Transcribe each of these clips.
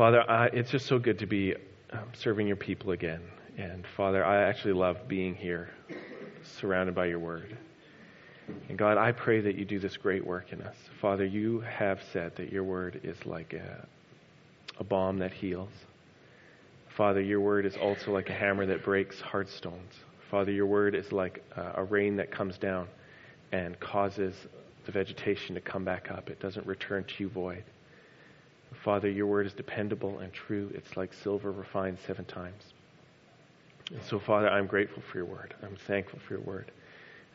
Father, I, it's just so good to be um, serving your people again. And Father, I actually love being here, surrounded by your word. And God, I pray that you do this great work in us. Father, you have said that your word is like a, a balm that heals. Father, your word is also like a hammer that breaks hard stones. Father, your word is like a, a rain that comes down and causes the vegetation to come back up. It doesn't return to you void. Father, your word is dependable and true. It's like silver refined seven times. And so, Father, I'm grateful for your word. I'm thankful for your word.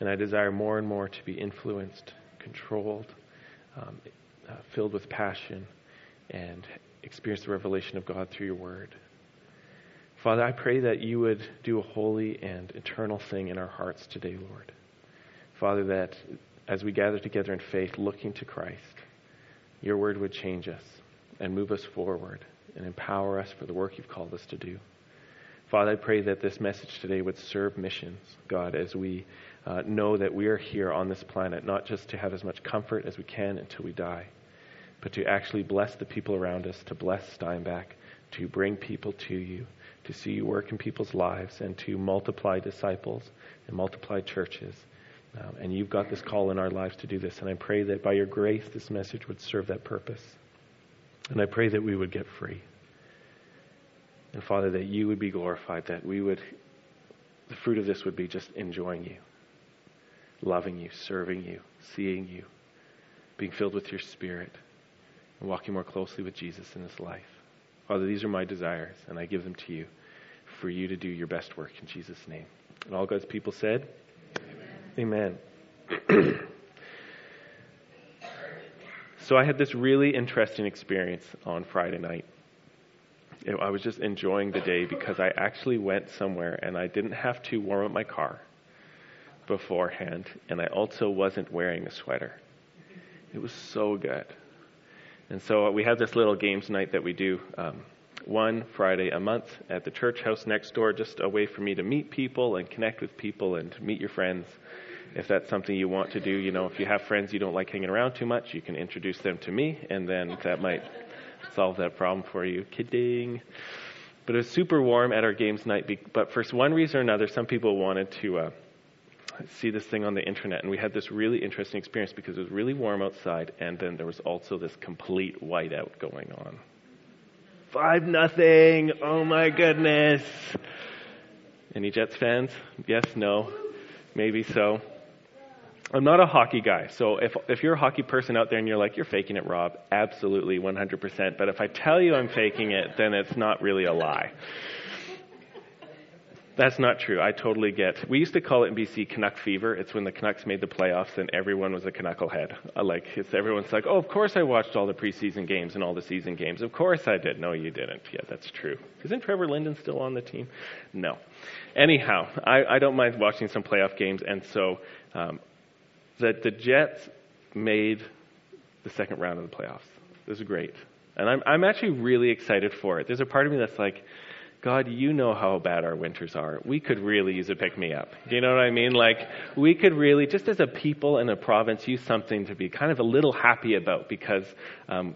And I desire more and more to be influenced, controlled, um, uh, filled with passion, and experience the revelation of God through your word. Father, I pray that you would do a holy and eternal thing in our hearts today, Lord. Father, that as we gather together in faith, looking to Christ, your word would change us and move us forward and empower us for the work you've called us to do. Father, I pray that this message today would serve missions, God, as we uh, know that we are here on this planet, not just to have as much comfort as we can until we die, but to actually bless the people around us, to bless Steinbach, to bring people to you, to see you work in people's lives, and to multiply disciples and multiply churches. Um, and you've got this call in our lives to do this. And I pray that by your grace, this message would serve that purpose. And I pray that we would get free. And Father, that you would be glorified, that we would, the fruit of this would be just enjoying you loving you, serving you, seeing you, being filled with your spirit, and walking more closely with Jesus in this life. Father, these are my desires, and I give them to you for you to do your best work in Jesus' name. And all God's people said, Amen. Amen. so I had this really interesting experience on Friday night. I was just enjoying the day because I actually went somewhere and I didn't have to warm up my car beforehand, and I also wasn't wearing a sweater. It was so good. And so we have this little games night that we do um, one Friday a month at the church house next door, just a way for me to meet people and connect with people and meet your friends. If that's something you want to do, you know, if you have friends you don't like hanging around too much, you can introduce them to me, and then that might solve that problem for you. Kidding. But it was super warm at our games night. But for one reason or another, some people wanted to. Uh, see this thing on the internet, and we had this really interesting experience because it was really warm outside, and then there was also this complete whiteout going on. Five nothing. Oh my goodness. Any Jets fans? Yes, no, maybe so. I'm not a hockey guy, so if if you're a hockey person out there and you're like you're faking it, Rob, absolutely 100%. But if I tell you I'm faking it, then it's not really a lie. That's not true. I totally get. We used to call it in BC Canuck fever. It's when the Canucks made the playoffs and everyone was a Canucklehead. Uh, like it's everyone's like, oh, of course I watched all the preseason games and all the season games. Of course I did. No, you didn't. Yeah, that's true. Isn't Trevor Linden still on the team? No. Anyhow, I, I don't mind watching some playoff games, and so um, the the Jets made the second round of the playoffs. This is great, and I'm I'm actually really excited for it. There's a part of me that's like God, you know how bad our winters are. We could really use a pick me up. You know what I mean? Like, we could really, just as a people and a province, use something to be kind of a little happy about because um,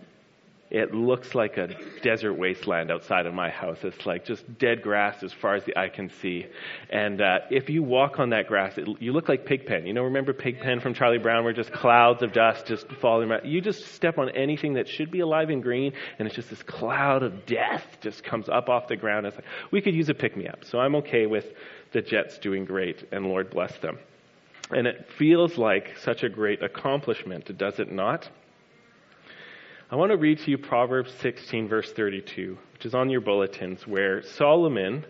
it looks like a desert wasteland outside of my house. It's like just dead grass as far as the eye can see. And uh, if you walk on that grass, it, you look like Pigpen. You know, remember Pigpen from Charlie Brown, where just clouds of dust just falling around. You just step on anything that should be alive and green, and it's just this cloud of death just comes up off the ground. It's like we could use a pick me up. So I'm okay with the Jets doing great, and Lord bless them. And it feels like such a great accomplishment, does it not? I want to read to you Proverbs 16, verse 32, which is on your bulletins, where Solomon,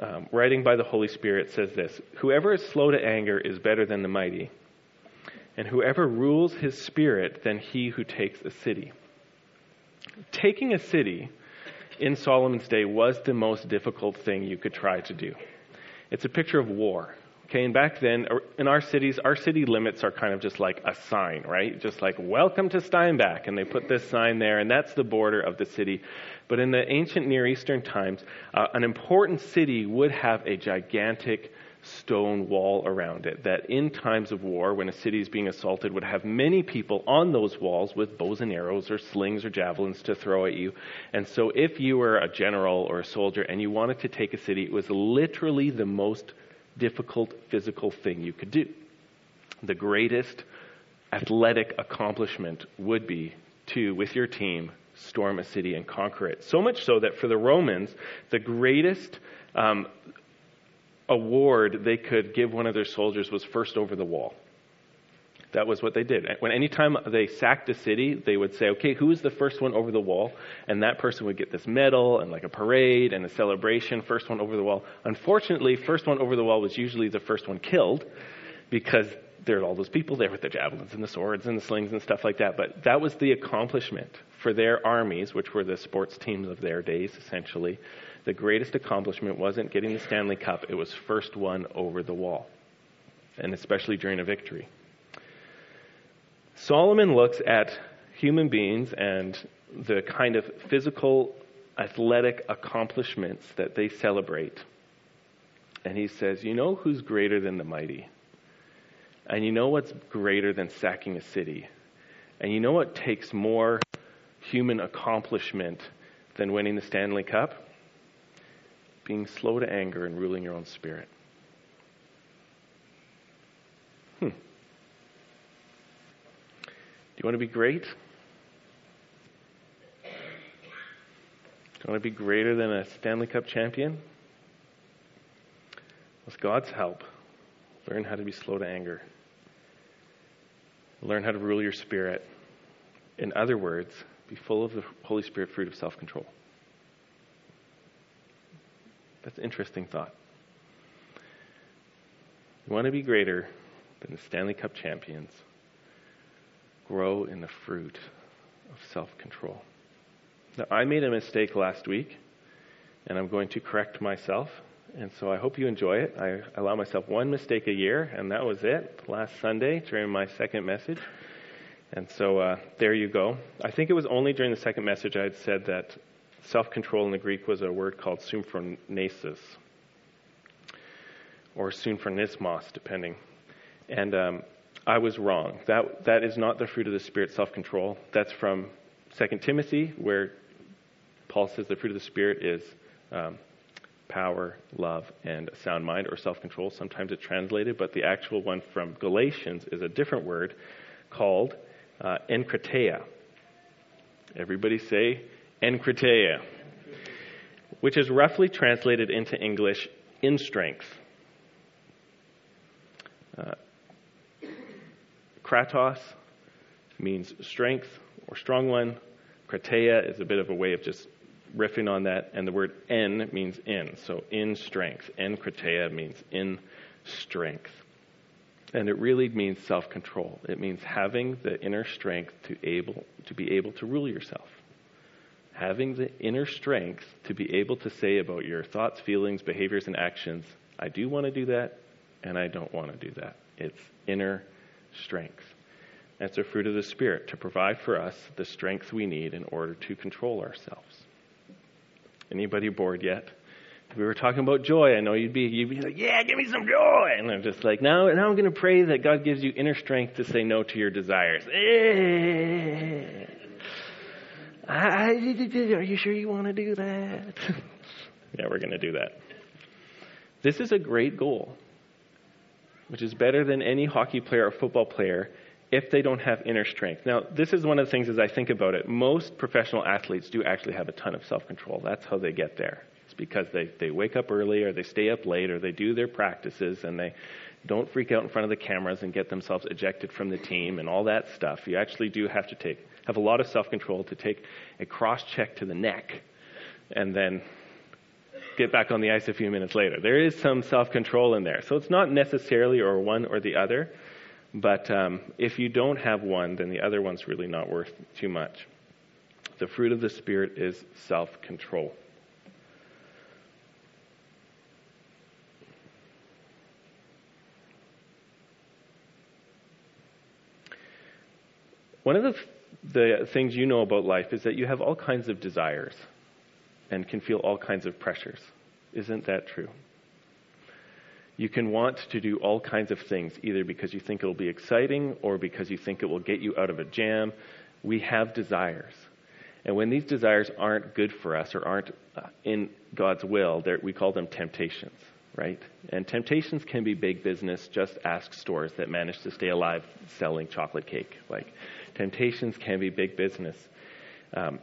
um, writing by the Holy Spirit, says this Whoever is slow to anger is better than the mighty, and whoever rules his spirit than he who takes a city. Taking a city in Solomon's day was the most difficult thing you could try to do. It's a picture of war. Okay, and back then, in our cities, our city limits are kind of just like a sign, right? Just like, welcome to Steinbach. And they put this sign there, and that's the border of the city. But in the ancient Near Eastern times, uh, an important city would have a gigantic stone wall around it that in times of war, when a city is being assaulted, would have many people on those walls with bows and arrows or slings or javelins to throw at you. And so if you were a general or a soldier and you wanted to take a city, it was literally the most difficult physical thing you could do. The greatest athletic accomplishment would be to, with your team, storm a city and conquer it. So much so that for the Romans, the greatest um, award they could give one of their soldiers was first over the wall. That was what they did. When anytime they sacked a city, they would say, okay, who is the first one over the wall? And that person would get this medal and like a parade and a celebration, first one over the wall. Unfortunately, first one over the wall was usually the first one killed because there are all those people there with the javelins and the swords and the slings and stuff like that. But that was the accomplishment for their armies, which were the sports teams of their days, essentially the greatest accomplishment wasn't getting the Stanley Cup, it was first one over the wall, and especially during a victory. Solomon looks at human beings and the kind of physical, athletic accomplishments that they celebrate. And he says, You know who's greater than the mighty? And you know what's greater than sacking a city? And you know what takes more human accomplishment than winning the Stanley Cup? being slow to anger and ruling your own spirit. Hmm. You want to be great? Do you want to be greater than a Stanley Cup champion? With God's help, learn how to be slow to anger. Learn how to rule your spirit. In other words, be full of the Holy Spirit fruit of self control. That's an interesting thought. You want to be greater than the Stanley Cup champions. Grow in the fruit of self control. Now, I made a mistake last week, and I'm going to correct myself. And so I hope you enjoy it. I allow myself one mistake a year, and that was it last Sunday during my second message. And so uh, there you go. I think it was only during the second message I had said that Self control in the Greek was a word called symphronesis, or symphronismos, depending. And um, I was wrong. That, that is not the fruit of the Spirit, self control. That's from 2 Timothy, where Paul says the fruit of the Spirit is um, power, love, and a sound mind, or self control. Sometimes it's translated, but the actual one from Galatians is a different word called uh, enkrateia. Everybody say enkrateia, which is roughly translated into English in strength. Uh, kratos means strength or strong one. Krateia is a bit of a way of just riffing on that, and the word en means in, so in strength. En krateia means in strength. And it really means self control. It means having the inner strength to able to be able to rule yourself having the inner strength to be able to say about your thoughts, feelings, behaviors, and actions, I do want to do that, and I don't want to do that. It's inner strength. That's a fruit of the Spirit to provide for us the strength we need in order to control ourselves. Anybody bored yet? If we were talking about joy, I know you'd be you'd be like, "Yeah, give me some joy," and I'm just like, "Now, now I'm going to pray that God gives you inner strength to say no to your desires." Eh. Are you sure you want to do that? yeah, we're going to do that. This is a great goal, which is better than any hockey player or football player if they don't have inner strength. Now, this is one of the things as I think about it. Most professional athletes do actually have a ton of self control. That's how they get there. It's because they, they wake up early or they stay up late or they do their practices and they don't freak out in front of the cameras and get themselves ejected from the team and all that stuff. You actually do have to take have a lot of self control to take a cross check to the neck and then get back on the ice a few minutes later. There is some self control in there. So it's not necessarily or one or the other, but um, if you don't have one, then the other one's really not worth too much. The fruit of the Spirit is self control. One of the the things you know about life is that you have all kinds of desires and can feel all kinds of pressures. Isn't that true? You can want to do all kinds of things, either because you think it'll be exciting or because you think it will get you out of a jam. We have desires. And when these desires aren't good for us or aren't uh, in God's will, we call them temptations, right? And temptations can be big business. Just ask stores that manage to stay alive selling chocolate cake. Like, temptations can be big business. Um,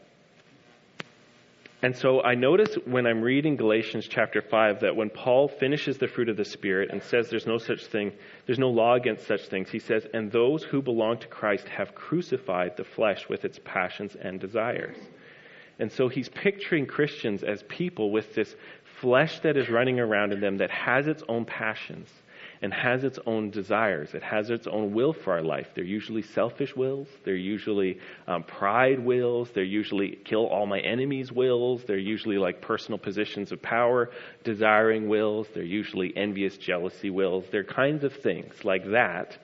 and so I notice when I'm reading Galatians chapter 5 that when Paul finishes the fruit of the Spirit and says there's no such thing, there's no law against such things, he says, And those who belong to Christ have crucified the flesh with its passions and desires. And so he's picturing Christians as people with this flesh that is running around in them that has its own passions and has its own desires. It has its own will for our life. They're usually selfish wills. They're usually um, pride wills. They're usually kill all my enemies wills. They're usually like personal positions of power, desiring wills. They're usually envious, jealousy wills. They're kinds of things like that.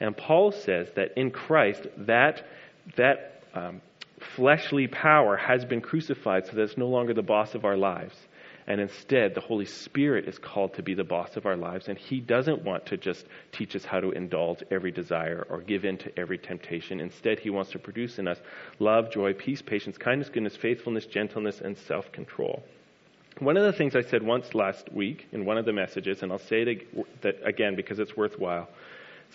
And Paul says that in Christ, that, that um, fleshly power has been crucified so that it's no longer the boss of our lives. And instead, the Holy Spirit is called to be the boss of our lives. And He doesn't want to just teach us how to indulge every desire or give in to every temptation. Instead, He wants to produce in us love, joy, peace, patience, kindness, goodness, faithfulness, gentleness, and self control. One of the things I said once last week in one of the messages, and I'll say it again because it's worthwhile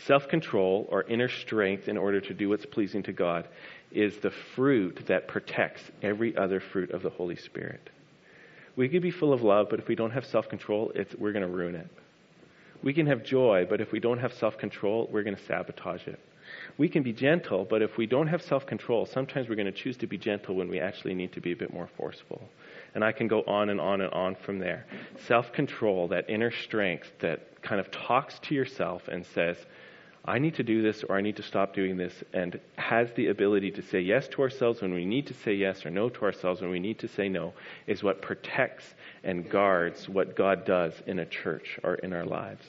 self control or inner strength in order to do what's pleasing to God is the fruit that protects every other fruit of the Holy Spirit. We can be full of love, but if we don't have self control, we're going to ruin it. We can have joy, but if we don't have self control, we're going to sabotage it. We can be gentle, but if we don't have self control, sometimes we're going to choose to be gentle when we actually need to be a bit more forceful. And I can go on and on and on from there. Self control, that inner strength that kind of talks to yourself and says, I need to do this or I need to stop doing this, and has the ability to say yes to ourselves when we need to say yes or no to ourselves when we need to say no, is what protects and guards what God does in a church or in our lives.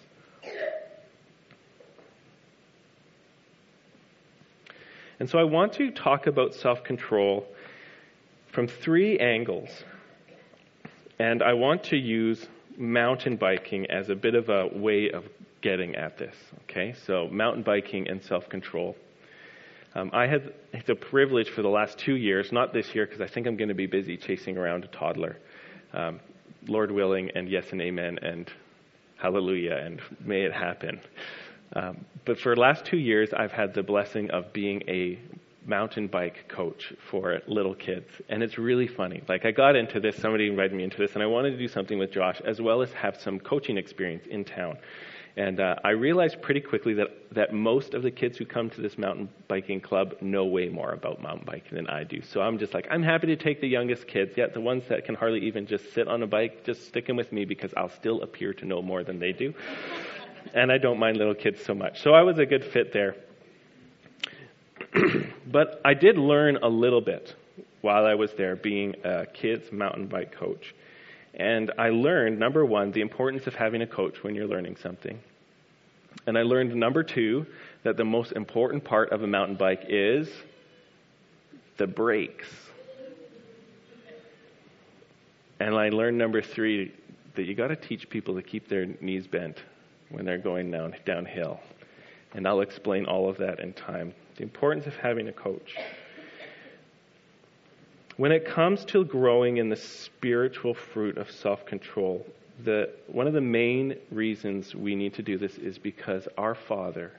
And so I want to talk about self control from three angles. And I want to use mountain biking as a bit of a way of getting at this. Okay, so mountain biking and self control. Um, I had the privilege for the last two years, not this year because I think I'm going to be busy chasing around a toddler. Um, Lord willing, and yes and amen, and hallelujah, and may it happen. Um, but for the last two years, I've had the blessing of being a mountain bike coach for little kids. And it's really funny. Like, I got into this, somebody invited me into this, and I wanted to do something with Josh, as well as have some coaching experience in town. And uh, I realized pretty quickly that, that most of the kids who come to this mountain biking club know way more about mountain biking than I do. So I'm just like, I'm happy to take the youngest kids, yet the ones that can hardly even just sit on a bike, just stick them with me because I'll still appear to know more than they do. and I don't mind little kids so much. So I was a good fit there. but I did learn a little bit while I was there being a kids mountain bike coach. And I learned, number one, the importance of having a coach when you're learning something. And I learned, number two, that the most important part of a mountain bike is the brakes. And I learned, number three, that you got to teach people to keep their knees bent when they're going down, downhill. And I'll explain all of that in time. The importance of having a coach. When it comes to growing in the spiritual fruit of self control, one of the main reasons we need to do this is because our Father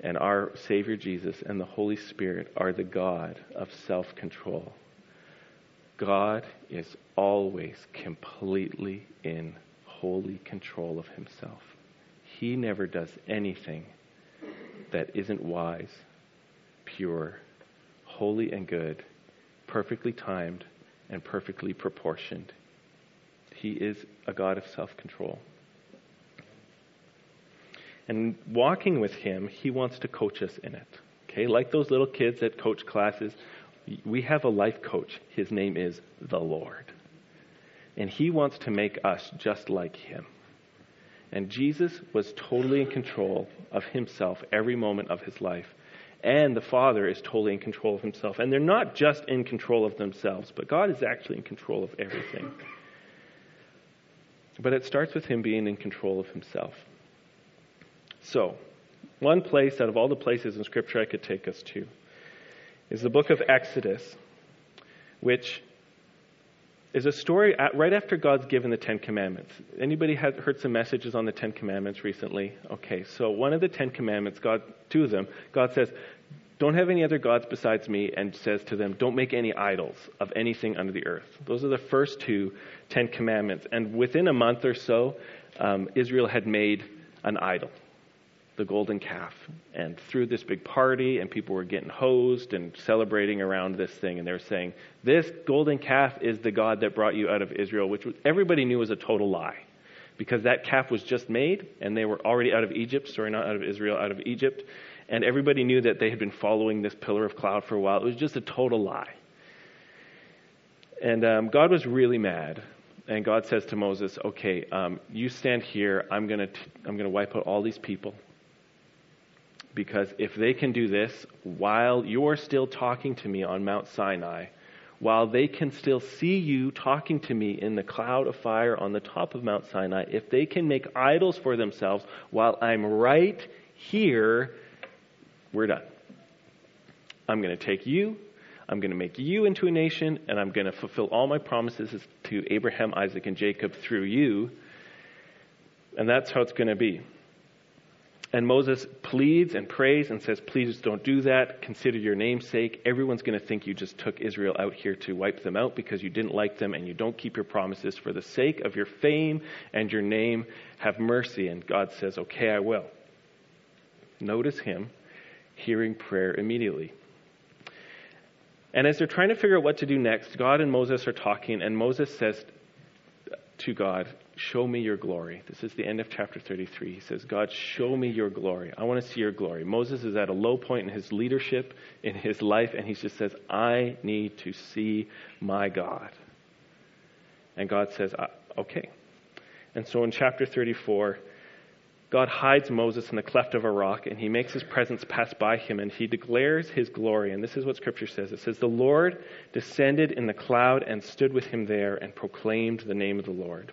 and our Savior Jesus and the Holy Spirit are the God of self control. God is always completely in holy control of himself. He never does anything that isn't wise, pure, holy, and good perfectly timed and perfectly proportioned. He is a God of self control. And walking with Him, He wants to coach us in it. Okay, like those little kids at coach classes, we have a life coach. His name is the Lord. And He wants to make us just like Him. And Jesus was totally in control of Himself every moment of His life and the Father is totally in control of himself. And they're not just in control of themselves, but God is actually in control of everything. But it starts with him being in control of himself. So, one place out of all the places in Scripture I could take us to is the book of Exodus, which is a story at, right after God's given the Ten Commandments. Anybody had heard some messages on the Ten Commandments recently? Okay, so one of the Ten Commandments, God, two of them, God says, "Don't have any other gods besides me," and says to them, "Don't make any idols of anything under the earth." Those are the first two Ten Commandments, and within a month or so, um, Israel had made an idol the golden calf. And threw this big party and people were getting hosed and celebrating around this thing and they were saying this golden calf is the god that brought you out of israel which everybody knew was a total lie. Because that calf was just made and they were already out of egypt sorry not out of israel out of egypt. And everybody knew that they had been following this pillar of cloud for a while. It was just a total lie. And um, god was really mad. And god says to moses okay um, you stand here. I'm going to i'm to wipe out all these people because if they can do this while you're still talking to me on Mount Sinai, while they can still see you talking to me in the cloud of fire on the top of Mount Sinai, if they can make idols for themselves while I'm right here, we're done. I'm going to take you, I'm going to make you into a nation, and I'm going to fulfill all my promises to Abraham, Isaac, and Jacob through you. And that's how it's going to be. And Moses pleads and prays and says, Please don't do that. Consider your namesake. Everyone's going to think you just took Israel out here to wipe them out because you didn't like them and you don't keep your promises. For the sake of your fame and your name, have mercy. And God says, Okay, I will. Notice him hearing prayer immediately. And as they're trying to figure out what to do next, God and Moses are talking, and Moses says to God, Show me your glory. This is the end of chapter 33. He says, God, show me your glory. I want to see your glory. Moses is at a low point in his leadership, in his life, and he just says, I need to see my God. And God says, uh, Okay. And so in chapter 34, God hides Moses in the cleft of a rock, and he makes his presence pass by him, and he declares his glory. And this is what Scripture says it says, The Lord descended in the cloud and stood with him there and proclaimed the name of the Lord.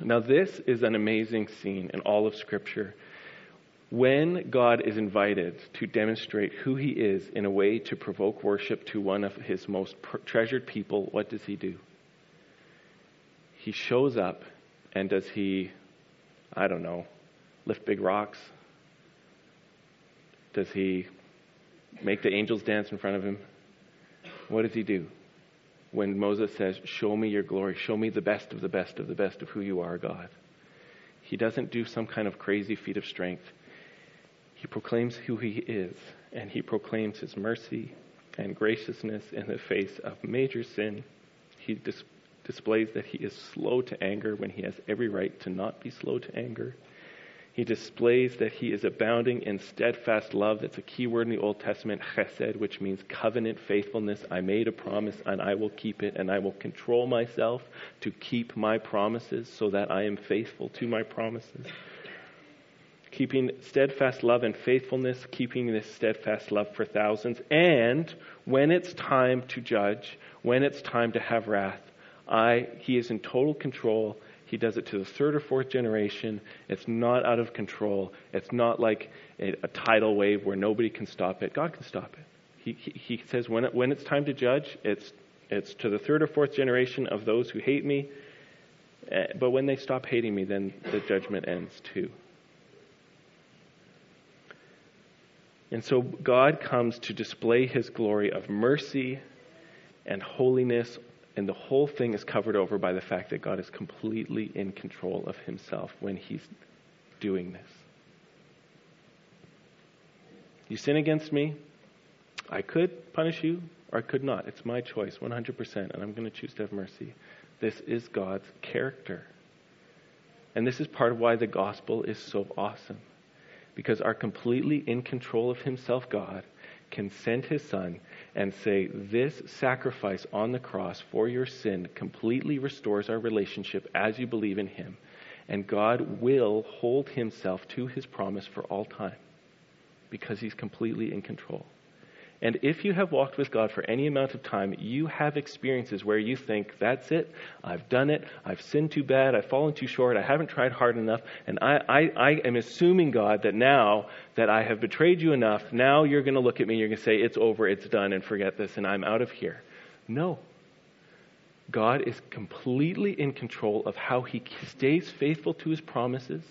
Now, this is an amazing scene in all of Scripture when God is invited to demonstrate who he is in a way to provoke worship to one of his most treasured people, what does he do? He shows up and does he, I don't know, lift big rocks? Does he make the angels dance in front of him? What does he do? When Moses says, Show me your glory, show me the best of the best of the best of who you are, God. He doesn't do some kind of crazy feat of strength. He proclaims who he is, and he proclaims his mercy and graciousness in the face of major sin. He dis- displays that he is slow to anger when he has every right to not be slow to anger. He displays that he is abounding in steadfast love. That's a key word in the Old Testament, chesed, which means covenant faithfulness. I made a promise and I will keep it, and I will control myself to keep my promises so that I am faithful to my promises keeping steadfast love and faithfulness, keeping this steadfast love for thousands. And when it's time to judge, when it's time to have wrath, I, he is in total control. He does it to the third or fourth generation. It's not out of control. It's not like a, a tidal wave where nobody can stop it. God can stop it. He, he, he says when, it, when it's time to judge, it's, it's to the third or fourth generation of those who hate me. Eh, but when they stop hating me, then the judgment ends too. And so God comes to display his glory of mercy and holiness, and the whole thing is covered over by the fact that God is completely in control of himself when he's doing this. You sin against me, I could punish you or I could not. It's my choice, 100%, and I'm going to choose to have mercy. This is God's character. And this is part of why the gospel is so awesome. Because our completely in control of himself God can send his son and say, This sacrifice on the cross for your sin completely restores our relationship as you believe in him. And God will hold himself to his promise for all time because he's completely in control. And if you have walked with God for any amount of time, you have experiences where you think, that's it, I've done it, I've sinned too bad, I've fallen too short, I haven't tried hard enough, and I, I, I am assuming, God, that now that I have betrayed you enough, now you're going to look at me, and you're going to say, it's over, it's done, and forget this, and I'm out of here. No. God is completely in control of how he stays faithful to his promises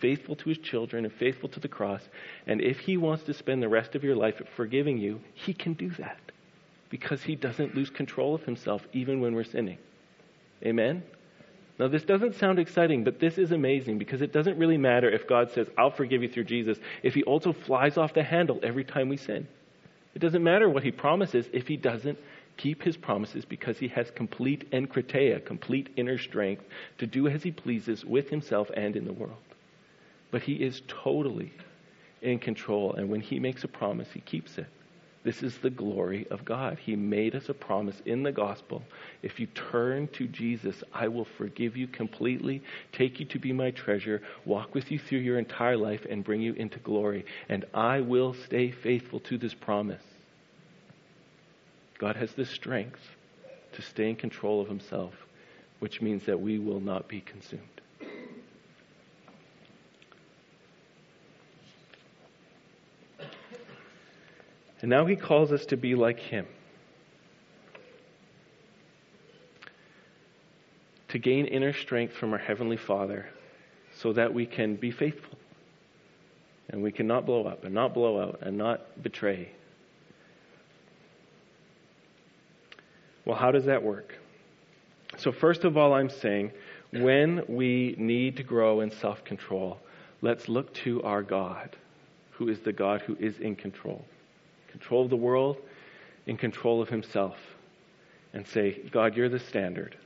faithful to his children and faithful to the cross. And if he wants to spend the rest of your life forgiving you, he can do that because he doesn't lose control of himself even when we're sinning. Amen? Now, this doesn't sound exciting, but this is amazing because it doesn't really matter if God says, I'll forgive you through Jesus, if he also flies off the handle every time we sin. It doesn't matter what he promises if he doesn't keep his promises because he has complete enkrateia, complete inner strength to do as he pleases with himself and in the world. But he is totally in control. And when he makes a promise, he keeps it. This is the glory of God. He made us a promise in the gospel. If you turn to Jesus, I will forgive you completely, take you to be my treasure, walk with you through your entire life, and bring you into glory. And I will stay faithful to this promise. God has the strength to stay in control of himself, which means that we will not be consumed. And now he calls us to be like him. To gain inner strength from our Heavenly Father so that we can be faithful. And we cannot blow up and not blow out and not betray. Well, how does that work? So, first of all, I'm saying when we need to grow in self control, let's look to our God, who is the God who is in control control of the world, in control of himself, and say, God, you're the standard.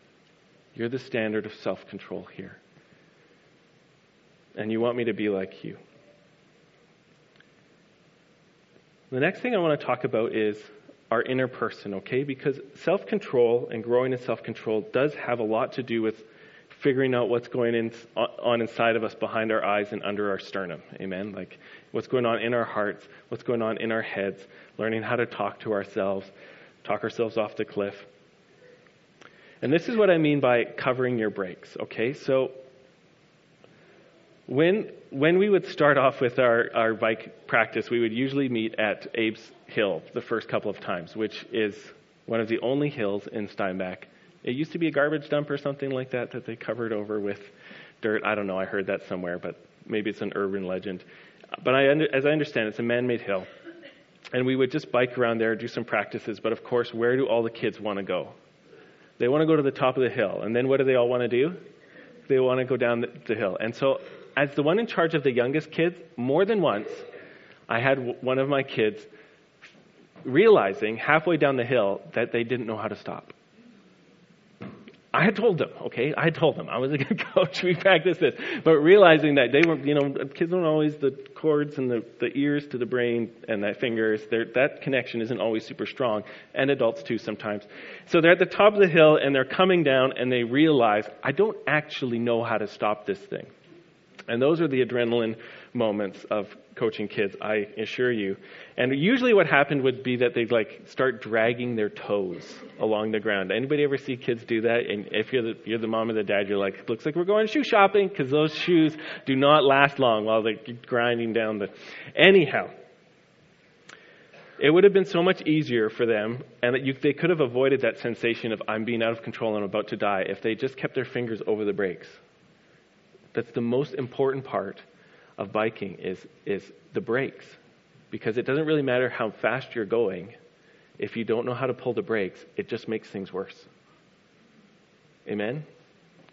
You're the standard of self control here. And you want me to be like you. The next thing I want to talk about is our inner person, okay? Because self control and growing in self control does have a lot to do with figuring out what's going in, on inside of us, behind our eyes, and under our sternum. Amen? Like what's going on in our hearts, what's going on in our heads, learning how to talk to ourselves, talk ourselves off the cliff. And this is what I mean by covering your brakes, okay? So when when we would start off with our, our bike practice, we would usually meet at Abe's Hill the first couple of times, which is one of the only hills in Steinbach it used to be a garbage dump or something like that that they covered over with dirt. I don't know. I heard that somewhere, but maybe it's an urban legend. But I, as I understand, it's a man-made hill, and we would just bike around there, do some practices. But of course, where do all the kids want to go? They want to go to the top of the hill, and then what do they all want to do? They want to go down the, hill. And so, as the one in charge of the youngest kids, more than once, I had one of my kids realizing halfway down the hill that they didn't know how to stop. I had told them, okay? I told them I was a good coach. We practiced this. But realizing that they were, you know, kids don't always, the cords and the, the ears to the brain and the fingers, that connection isn't always super strong. And adults too sometimes. So they're at the top of the hill and they're coming down and they realize, I don't actually know how to stop this thing. And those are the adrenaline moments of coaching kids, I assure you. And usually what happened would be that they'd like start dragging their toes along the ground. Anybody ever see kids do that? And if you're the, you're the mom or the dad, you're like, looks like we're going shoe shopping because those shoes do not last long while they're grinding down the. Anyhow, it would have been so much easier for them, and that you, they could have avoided that sensation of I'm being out of control and I'm about to die if they just kept their fingers over the brakes. That's the most important part of biking is, is the brakes. Because it doesn't really matter how fast you're going. If you don't know how to pull the brakes, it just makes things worse. Amen?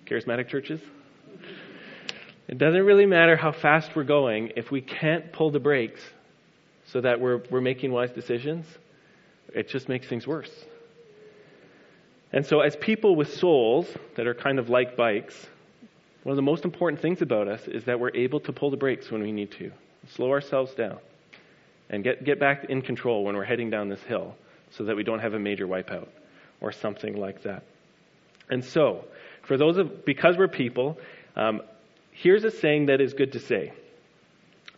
Charismatic churches? It doesn't really matter how fast we're going if we can't pull the brakes so that we're, we're making wise decisions. It just makes things worse. And so, as people with souls that are kind of like bikes, one of the most important things about us is that we're able to pull the brakes when we need to, slow ourselves down, and get, get back in control when we're heading down this hill so that we don't have a major wipeout or something like that. And so, for those of, because we're people, um, here's a saying that is good to say.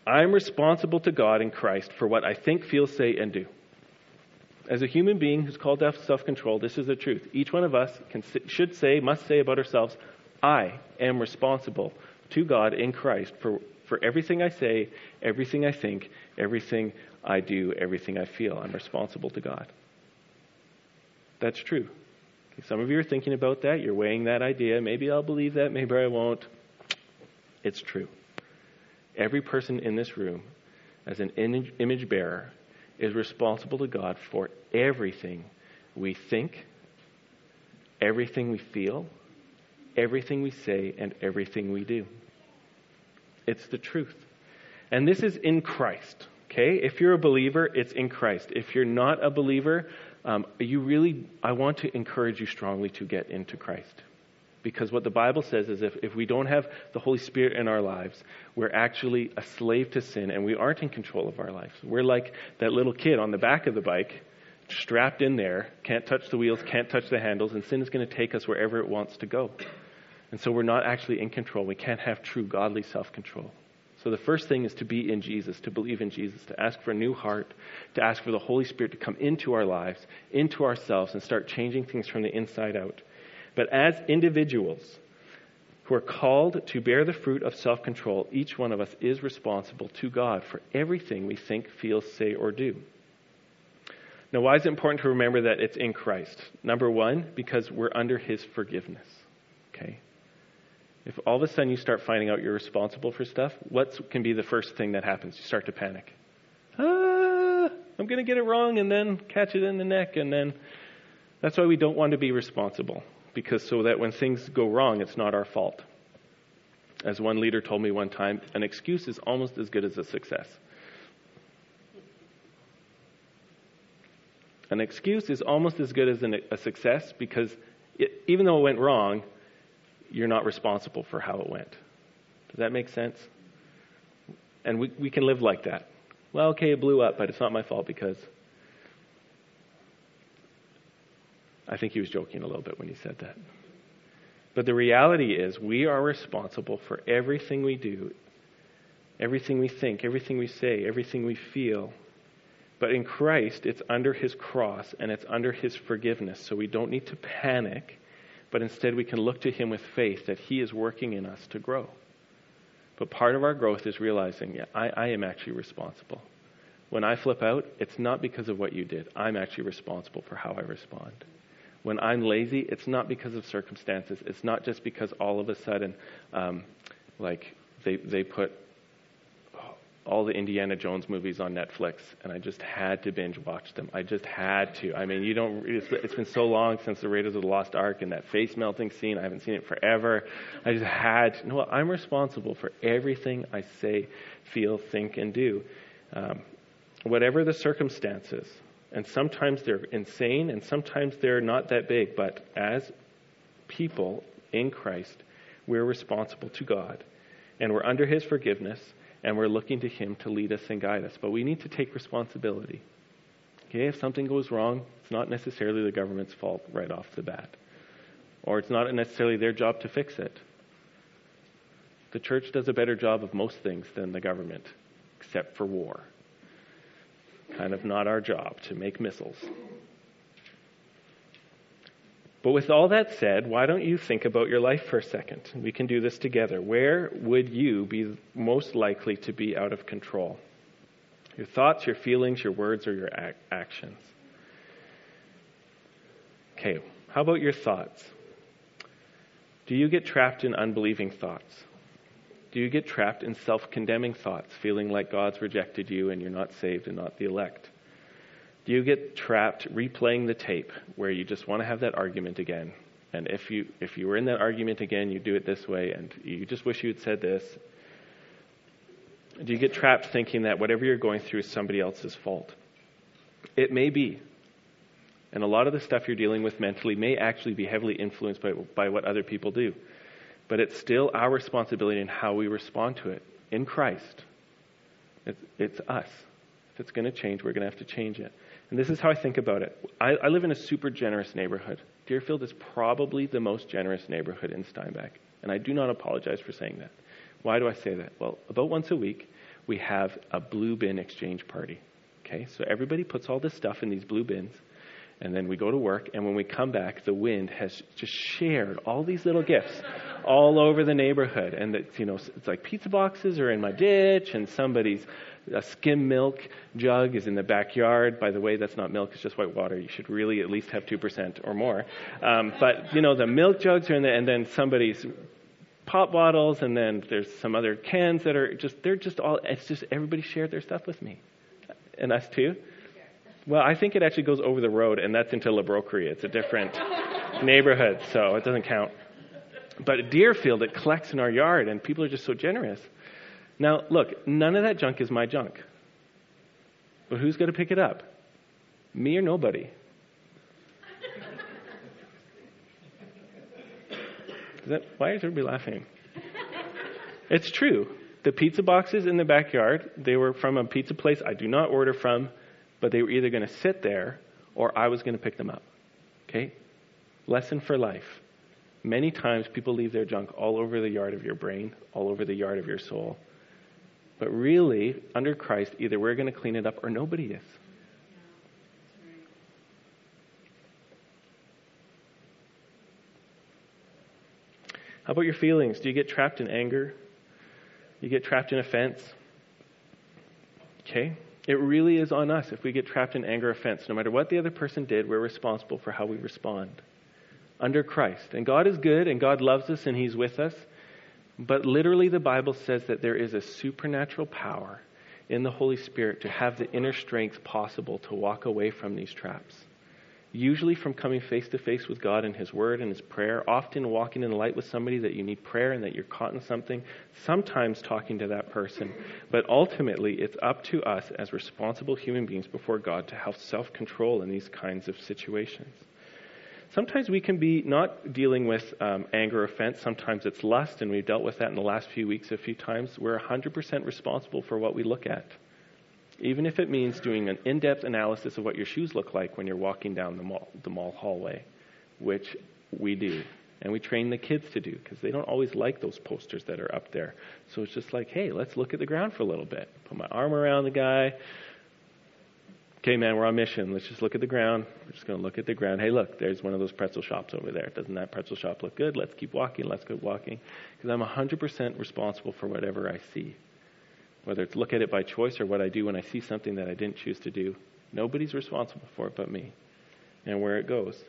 I'm responsible to God in Christ for what I think, feel, say, and do. As a human being who's called to self control, this is the truth. Each one of us can, should say, must say about ourselves, I am responsible to God in Christ for, for everything I say, everything I think, everything I do, everything I feel. I'm responsible to God. That's true. Some of you are thinking about that. You're weighing that idea. Maybe I'll believe that, maybe I won't. It's true. Every person in this room, as an image bearer, is responsible to God for everything we think, everything we feel, everything we say, and everything we do. It's the truth. And this is in Christ. Okay? If you're a believer, it's in Christ. If you're not a believer, um, you really, I want to encourage you strongly to get into Christ. Because what the Bible says is if, if we don't have the Holy Spirit in our lives, we're actually a slave to sin and we aren't in control of our lives. We're like that little kid on the back of the bike, strapped in there, can't touch the wheels, can't touch the handles, and sin is going to take us wherever it wants to go. And so we're not actually in control. We can't have true godly self control. So the first thing is to be in Jesus, to believe in Jesus, to ask for a new heart, to ask for the Holy Spirit to come into our lives, into ourselves, and start changing things from the inside out. But as individuals who are called to bear the fruit of self control, each one of us is responsible to God for everything we think, feel, say, or do. Now, why is it important to remember that it's in Christ? Number one, because we're under His forgiveness. Okay? If all of a sudden you start finding out you're responsible for stuff, what can be the first thing that happens? You start to panic. Ah, I'm going to get it wrong and then catch it in the neck. And then that's why we don't want to be responsible, because so that when things go wrong, it's not our fault. As one leader told me one time, an excuse is almost as good as a success. An excuse is almost as good as an, a success because it, even though it went wrong, you're not responsible for how it went. Does that make sense? And we, we can live like that. Well, okay, it blew up, but it's not my fault because. I think he was joking a little bit when he said that. But the reality is, we are responsible for everything we do, everything we think, everything we say, everything we feel. But in Christ, it's under his cross and it's under his forgiveness. So we don't need to panic but instead we can look to Him with faith that He is working in us to grow. But part of our growth is realizing, yeah, I, I am actually responsible. When I flip out, it's not because of what you did. I'm actually responsible for how I respond. When I'm lazy, it's not because of circumstances. It's not just because all of a sudden, um, like, they, they put all the Indiana Jones movies on Netflix, and I just had to binge watch them. I just had to. I mean, you don't. It's, it's been so long since the Raiders of the Lost Ark and that face melting scene. I haven't seen it forever. I just had. To, no, I'm responsible for everything I say, feel, think, and do, um, whatever the circumstances. And sometimes they're insane, and sometimes they're not that big. But as people in Christ, we're responsible to God, and we're under His forgiveness and we're looking to Him to lead us and guide us. But we need to take responsibility. Okay, if something goes wrong, it's not necessarily the government's fault right off the bat, or it's not necessarily their job to fix it. The church does a better job of most things than the government, except for war. Kind of not our job to make missiles. But with all that said, why don't you think about your life for a second? We can do this together. Where would you be most likely to be out of control? Your thoughts, your feelings, your words, or your ac- actions? Okay, how about your thoughts? Do you get trapped in unbelieving thoughts? Do you get trapped in self condemning thoughts, feeling like God's rejected you and you're not saved and not the elect? You get trapped replaying the tape where you just want to have that argument again? And if you if you were in that argument again, you do it this way, and you just wish you had said this. Do you get trapped thinking that whatever you're going through is somebody else's fault? It may be. And a lot of the stuff you're dealing with mentally may actually be heavily influenced by, by what other people do. But it's still our responsibility in how we respond to it in Christ. It's, it's us. If it's going to change, we're going to have to change it. And this is how I think about it. I, I live in a super generous neighborhood. Deerfield is probably the most generous neighborhood in Steinbach. And I do not apologize for saying that. Why do I say that? Well, about once a week, we have a blue bin exchange party. Okay, so everybody puts all this stuff in these blue bins, and then we go to work, and when we come back, the wind has just shared all these little gifts all over the neighborhood. And it's, you know, it's like pizza boxes are in my ditch, and somebody's a skim milk jug is in the backyard. By the way, that's not milk; it's just white water. You should really at least have two percent or more. Um, but you know, the milk jugs are in there, and then somebody's pop bottles, and then there's some other cans that are just they're just all. It's just everybody shared their stuff with me, and us too. Well, I think it actually goes over the road, and that's into La Broquerie. It's a different neighborhood, so it doesn't count. But at Deerfield, it collects in our yard, and people are just so generous. Now, look, none of that junk is my junk. But who's going to pick it up? Me or nobody? Is that, why is everybody laughing? It's true. The pizza boxes in the backyard, they were from a pizza place I do not order from, but they were either going to sit there or I was going to pick them up. Okay? Lesson for life. Many times people leave their junk all over the yard of your brain, all over the yard of your soul. But really, under Christ, either we're going to clean it up or nobody is. How about your feelings? Do you get trapped in anger? You get trapped in offense? Okay? It really is on us if we get trapped in anger or offense. No matter what the other person did, we're responsible for how we respond. Under Christ. And God is good and God loves us and He's with us. But literally, the Bible says that there is a supernatural power in the Holy Spirit to have the inner strength possible to walk away from these traps. Usually, from coming face to face with God and His Word and His prayer, often walking in the light with somebody that you need prayer and that you're caught in something, sometimes talking to that person. But ultimately, it's up to us as responsible human beings before God to have self control in these kinds of situations sometimes we can be not dealing with um, anger or offense. Sometimes it's lust, and we've dealt with that in the last few weeks a few times. We're 100% responsible for what we look at. Even if it means doing an in depth analysis of what your shoes look like when you're walking down the mall, the mall hallway, which we do. And we train the kids to do because they don't always like those posters that are up there. So it's just like, hey, let's look at the ground for a little bit. Put my arm around the guy, Okay, man, we're on mission. Let's just look at the ground. We're just going to look at the ground. Hey, look, there's one of those pretzel shops over there. Doesn't that pretzel shop look good? Let's keep walking. Let's keep walking. Because I'm 100% responsible for whatever I see. Whether it's look at it by choice or what I do when I see something that I didn't choose to do. Nobody's responsible for it but me and where it goes.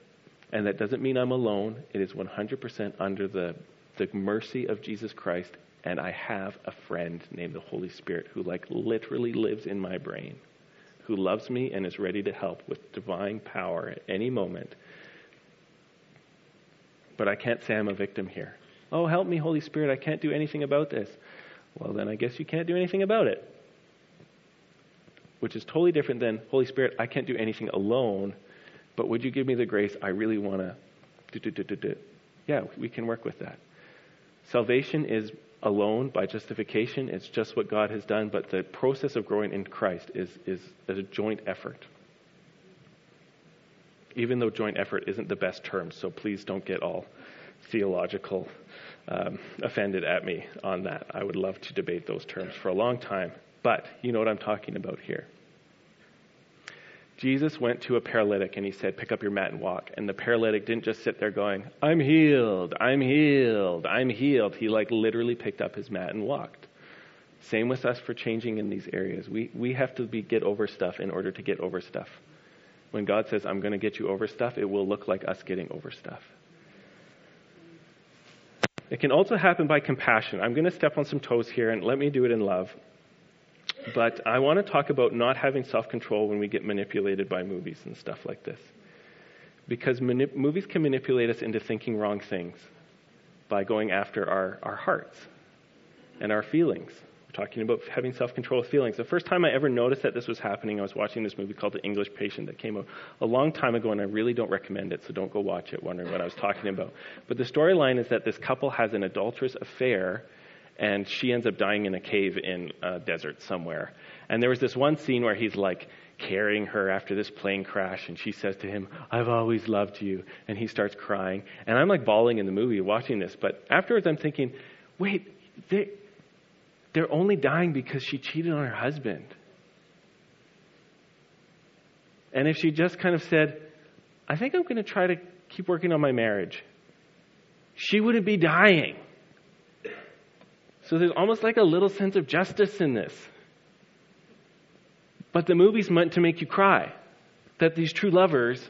And that doesn't mean I'm alone. It is 100% under the, the mercy of Jesus Christ. And I have a friend named the Holy Spirit who, like, literally lives in my brain who loves me and is ready to help with divine power at any moment. But I can't say I'm a victim here. Oh, help me, Holy Spirit, I can't do anything about this. Well, then I guess you can't do anything about it. Which is totally different than, Holy Spirit, I can't do anything alone, but would you give me the grace I really want to? Yeah, we can work with that. Salvation is alone by justification. It's just what God has done, but the process of growing in Christ is, is, a joint effort. Even though joint effort isn't the best term, so please don't get all theological um, offended at me on that. I would love to debate those terms for a long time, but you know what I'm talking about here. Jesus went to a paralytic and he said, Pick up your mat and walk. And the paralytic didn't just sit there going, I'm healed, I'm healed, I'm healed. He like literally picked up his mat and walked. Same with us for changing in these areas. We, we have to be, get over stuff in order to get over stuff. When God says, I'm going to get you over stuff, it will look like us getting over stuff. It can also happen by compassion. I'm going to step on some toes here and let me do it in love. But I want to talk about not having self control when we get manipulated by movies and stuff like this. Because movies can manipulate us into thinking wrong things by going after our, our hearts and our feelings. We're talking about having self control of feelings. The first time I ever noticed that this was happening, I was watching this movie called The English Patient that came out a long time ago, and I really don't recommend it, so don't go watch it wondering what I was talking about. But the storyline is that this couple has an adulterous affair, and she ends up dying in a cave in a desert somewhere. And there was this one scene where he's like, carrying her after this plane crash, and she says to him, I've always loved you. And he starts crying. And I'm like bawling in the movie watching this, but afterwards I'm thinking, wait, they, they're only dying because she cheated on her husband. And if she just kind of said, I think I'm going to try to keep working on my marriage, she wouldn't be dying. So there's almost like a little sense of justice in this. But the movie's meant to make you cry that these true lovers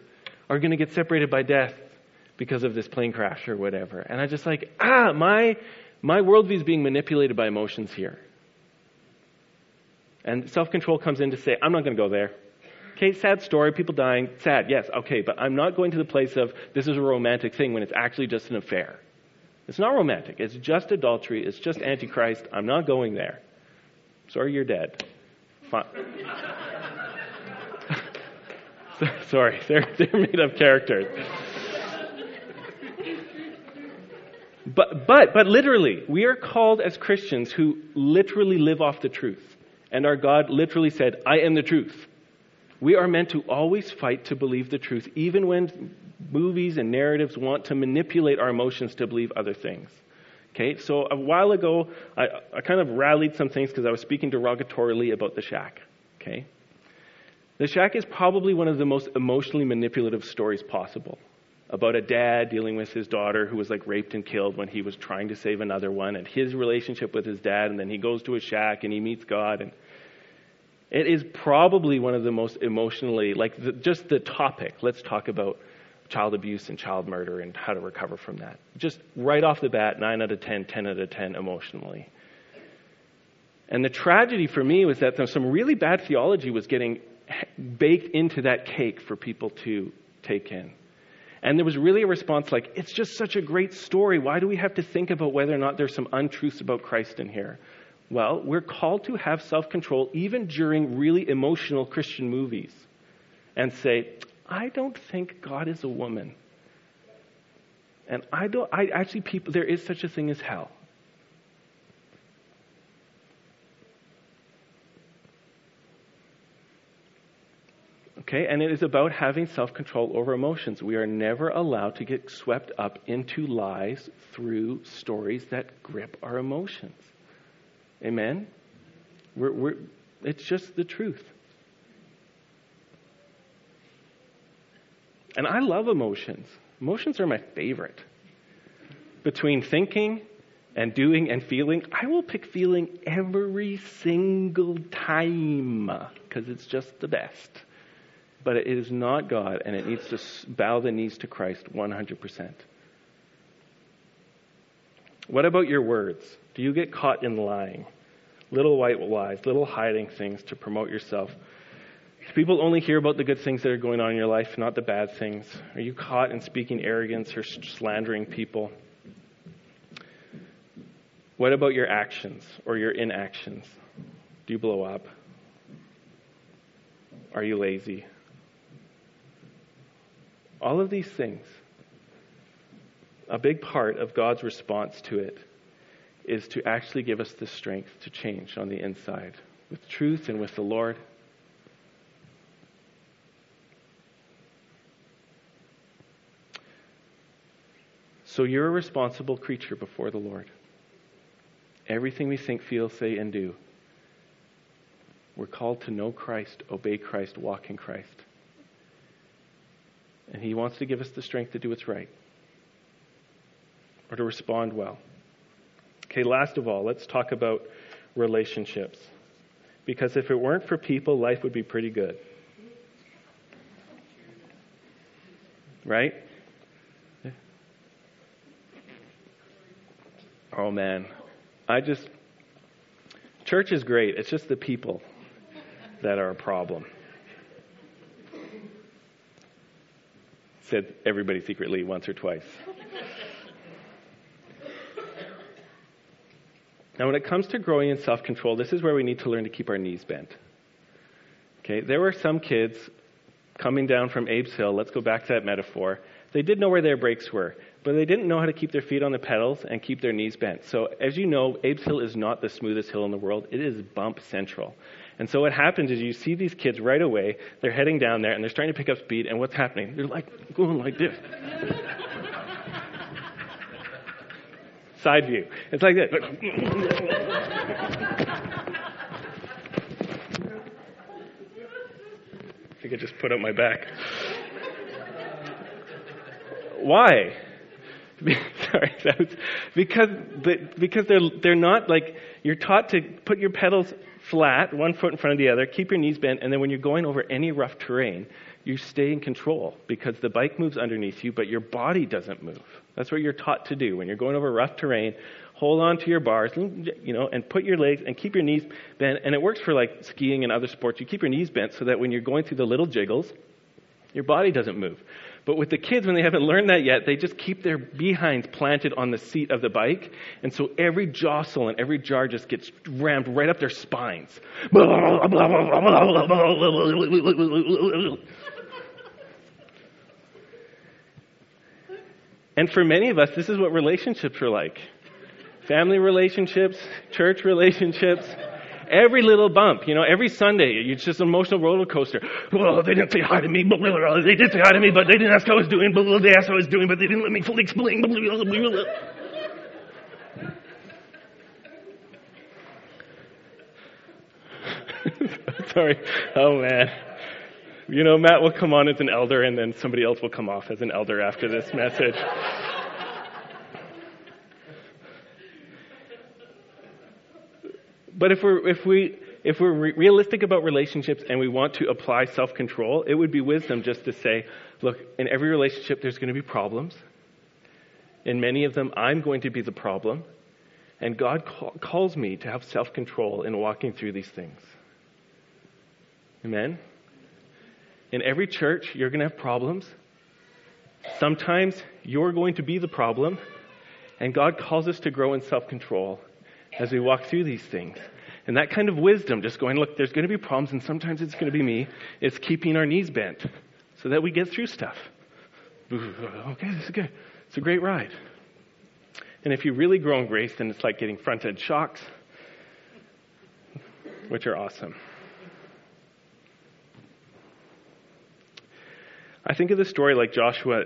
are going to get separated by death because of this plane crash or whatever. And I just like, ah, my my worldview is being manipulated by emotions here. And self control comes in to say, I'm not going to go there. Okay, sad story, people dying, sad, yes, okay, but I'm not going to the place of this is a romantic thing when it's actually just an affair. It's not romantic, it's just adultery, it's just antichrist. I'm not going there. Sorry, you're dead. Sorry, they're, they're made up characters. But, but, but literally, we are called as Christians who literally live off the truth. And our God literally said, I am the truth. We are meant to always fight to believe the truth, even when movies and narratives want to manipulate our emotions to believe other things. Okay, so a while ago, I, I kind of rallied some things because I was speaking derogatorily about the shack. Okay? The shack is probably one of the most emotionally manipulative stories possible about a dad dealing with his daughter who was like raped and killed when he was trying to save another one and his relationship with his dad and then he goes to a shack and he meets God and it is probably one of the most emotionally like the, just the topic let's talk about child abuse and child murder and how to recover from that just right off the bat 9 out of 10 10 out of 10 emotionally and the tragedy for me was that some really bad theology was getting baked into that cake for people to take in and there was really a response like, it's just such a great story. Why do we have to think about whether or not there's some untruths about Christ in here? Well, we're called to have self control even during really emotional Christian movies and say, I don't think God is a woman. And I don't, I actually, people, there is such a thing as hell. Okay, and it is about having self control over emotions. We are never allowed to get swept up into lies through stories that grip our emotions. Amen? We're, we're, it's just the truth. And I love emotions. Emotions are my favorite. Between thinking and doing and feeling, I will pick feeling every single time because it's just the best but it is not God, and it needs to bow the knees to Christ 100%. What about your words? Do you get caught in lying? Little white lies, little hiding things to promote yourself. Do people only hear about the good things that are going on in your life, not the bad things? Are you caught in speaking arrogance or slandering people? What about your actions or your inactions? Do you blow up? Are you lazy? All of these things, a big part of God's response to it is to actually give us the strength to change on the inside with truth and with the Lord. So you're a responsible creature before the Lord. Everything we think, feel, say, and do, we're called to know Christ, obey Christ, walk in Christ. And He wants to give us the strength to do what's right or to respond well. Okay, last of all, let's talk about relationships. Because if it weren't for people, life would be pretty good. Right? Oh man. I just, church is great. It's just the people that are a problem. said everybody secretly once or twice. Now, when it comes to growing in self control, this is where we need to learn to keep our knees bent. Okay, there were some kids coming down from Abe's Hill, let's go back to that metaphor. They did know where their brakes were, but they didn't know how to keep their feet on the pedals and keep their knees bent. So, as you know, Abe's Hill is not the smoothest hill in the world, it is bump central. And so, what happens is you see these kids right away, they're heading down there and they're starting to pick up speed, and what's happening? They're like going like this. Side view. It's like this. I could just put up my back. Why? Sorry, because because they're they're not like you're taught to put your pedals flat, one foot in front of the other, keep your knees bent, and then when you're going over any rough terrain, you stay in control because the bike moves underneath you, but your body doesn't move. That's what you're taught to do when you're going over rough terrain. Hold on to your bars, you know, and put your legs and keep your knees bent. And it works for like skiing and other sports. You keep your knees bent so that when you're going through the little jiggles, your body doesn't move. But with the kids, when they haven't learned that yet, they just keep their behinds planted on the seat of the bike. And so every jostle and every jar just gets rammed right up their spines. And for many of us, this is what relationships are like family relationships, church relationships. Every little bump, you know, every Sunday, it's just an emotional roller coaster. Oh, they didn't say hi to me. They did say hi to me, but they didn't ask how I was doing. They asked how I was doing, but they didn't let me fully explain. Sorry. Oh, man. You know, Matt will come on as an elder, and then somebody else will come off as an elder after this message. But if we're, if we, if we're re- realistic about relationships and we want to apply self control, it would be wisdom just to say, look, in every relationship, there's going to be problems. In many of them, I'm going to be the problem. And God call, calls me to have self control in walking through these things. Amen? In every church, you're going to have problems. Sometimes you're going to be the problem. And God calls us to grow in self control as we walk through these things. And that kind of wisdom, just going, look, there's going to be problems, and sometimes it's going to be me, is keeping our knees bent so that we get through stuff. Okay, this is good. It's a great ride. And if you really grow in grace, then it's like getting front end shocks, which are awesome. I think of the story like Joshua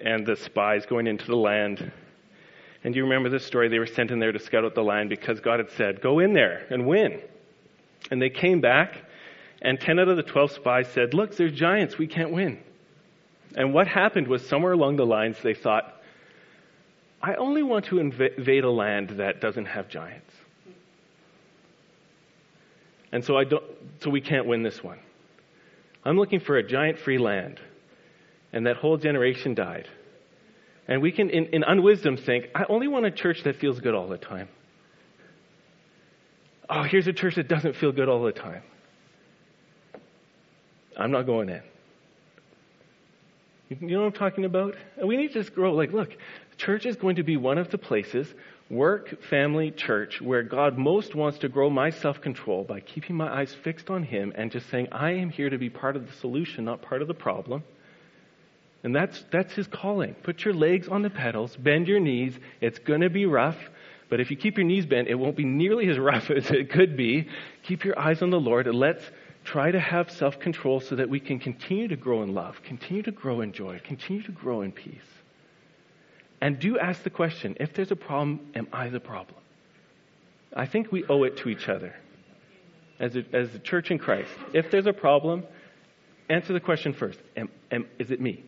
and the spies going into the land. And you remember this story? They were sent in there to scout out the land because God had said, Go in there and win. And they came back, and 10 out of the 12 spies said, Look, there's giants. We can't win. And what happened was somewhere along the lines, they thought, I only want to invade a land that doesn't have giants. And so, I don't, so we can't win this one. I'm looking for a giant free land and that whole generation died. And we can, in, in unwisdom, think, I only want a church that feels good all the time. Oh, here's a church that doesn't feel good all the time. I'm not going in. You know what I'm talking about? And we need to just grow. Like, look, church is going to be one of the places, work, family, church, where God most wants to grow my self control by keeping my eyes fixed on Him and just saying, I am here to be part of the solution, not part of the problem. And that's, that's his calling. Put your legs on the pedals, bend your knees. It's going to be rough, but if you keep your knees bent, it won't be nearly as rough as it could be. Keep your eyes on the Lord let's try to have self control so that we can continue to grow in love, continue to grow in joy, continue to grow in peace. And do ask the question if there's a problem, am I the problem? I think we owe it to each other as a, as church in Christ. If there's a problem, answer the question first am, am, Is it me?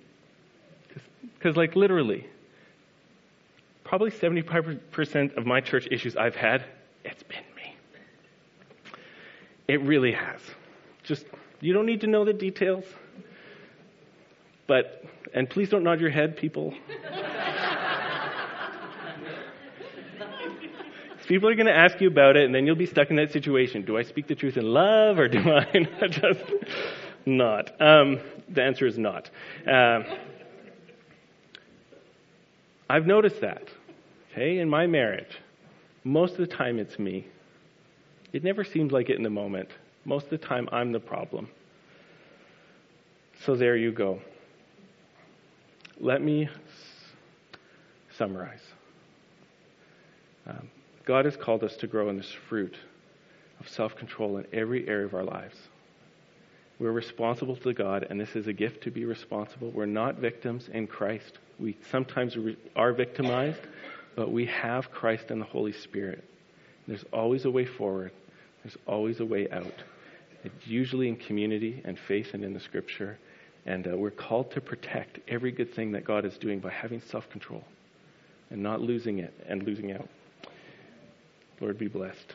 Because, like, literally, probably 75% of my church issues I've had, it's been me. It really has. Just, you don't need to know the details. But, and please don't nod your head, people. people are going to ask you about it, and then you'll be stuck in that situation. Do I speak the truth in love, or do I just not? Um, the answer is not. Uh, I've noticed that, okay, in my marriage. most of the time it's me. It never seems like it in the moment. Most of the time I'm the problem. So there you go. Let me summarize. Um, God has called us to grow in this fruit of self control in every area of our lives. We're responsible to God, and this is a gift to be responsible. We're not victims in Christ. We sometimes are victimized, but we have Christ and the Holy Spirit. There's always a way forward, there's always a way out. It's usually in community and faith and in the Scripture. And uh, we're called to protect every good thing that God is doing by having self control and not losing it and losing out. Lord, be blessed.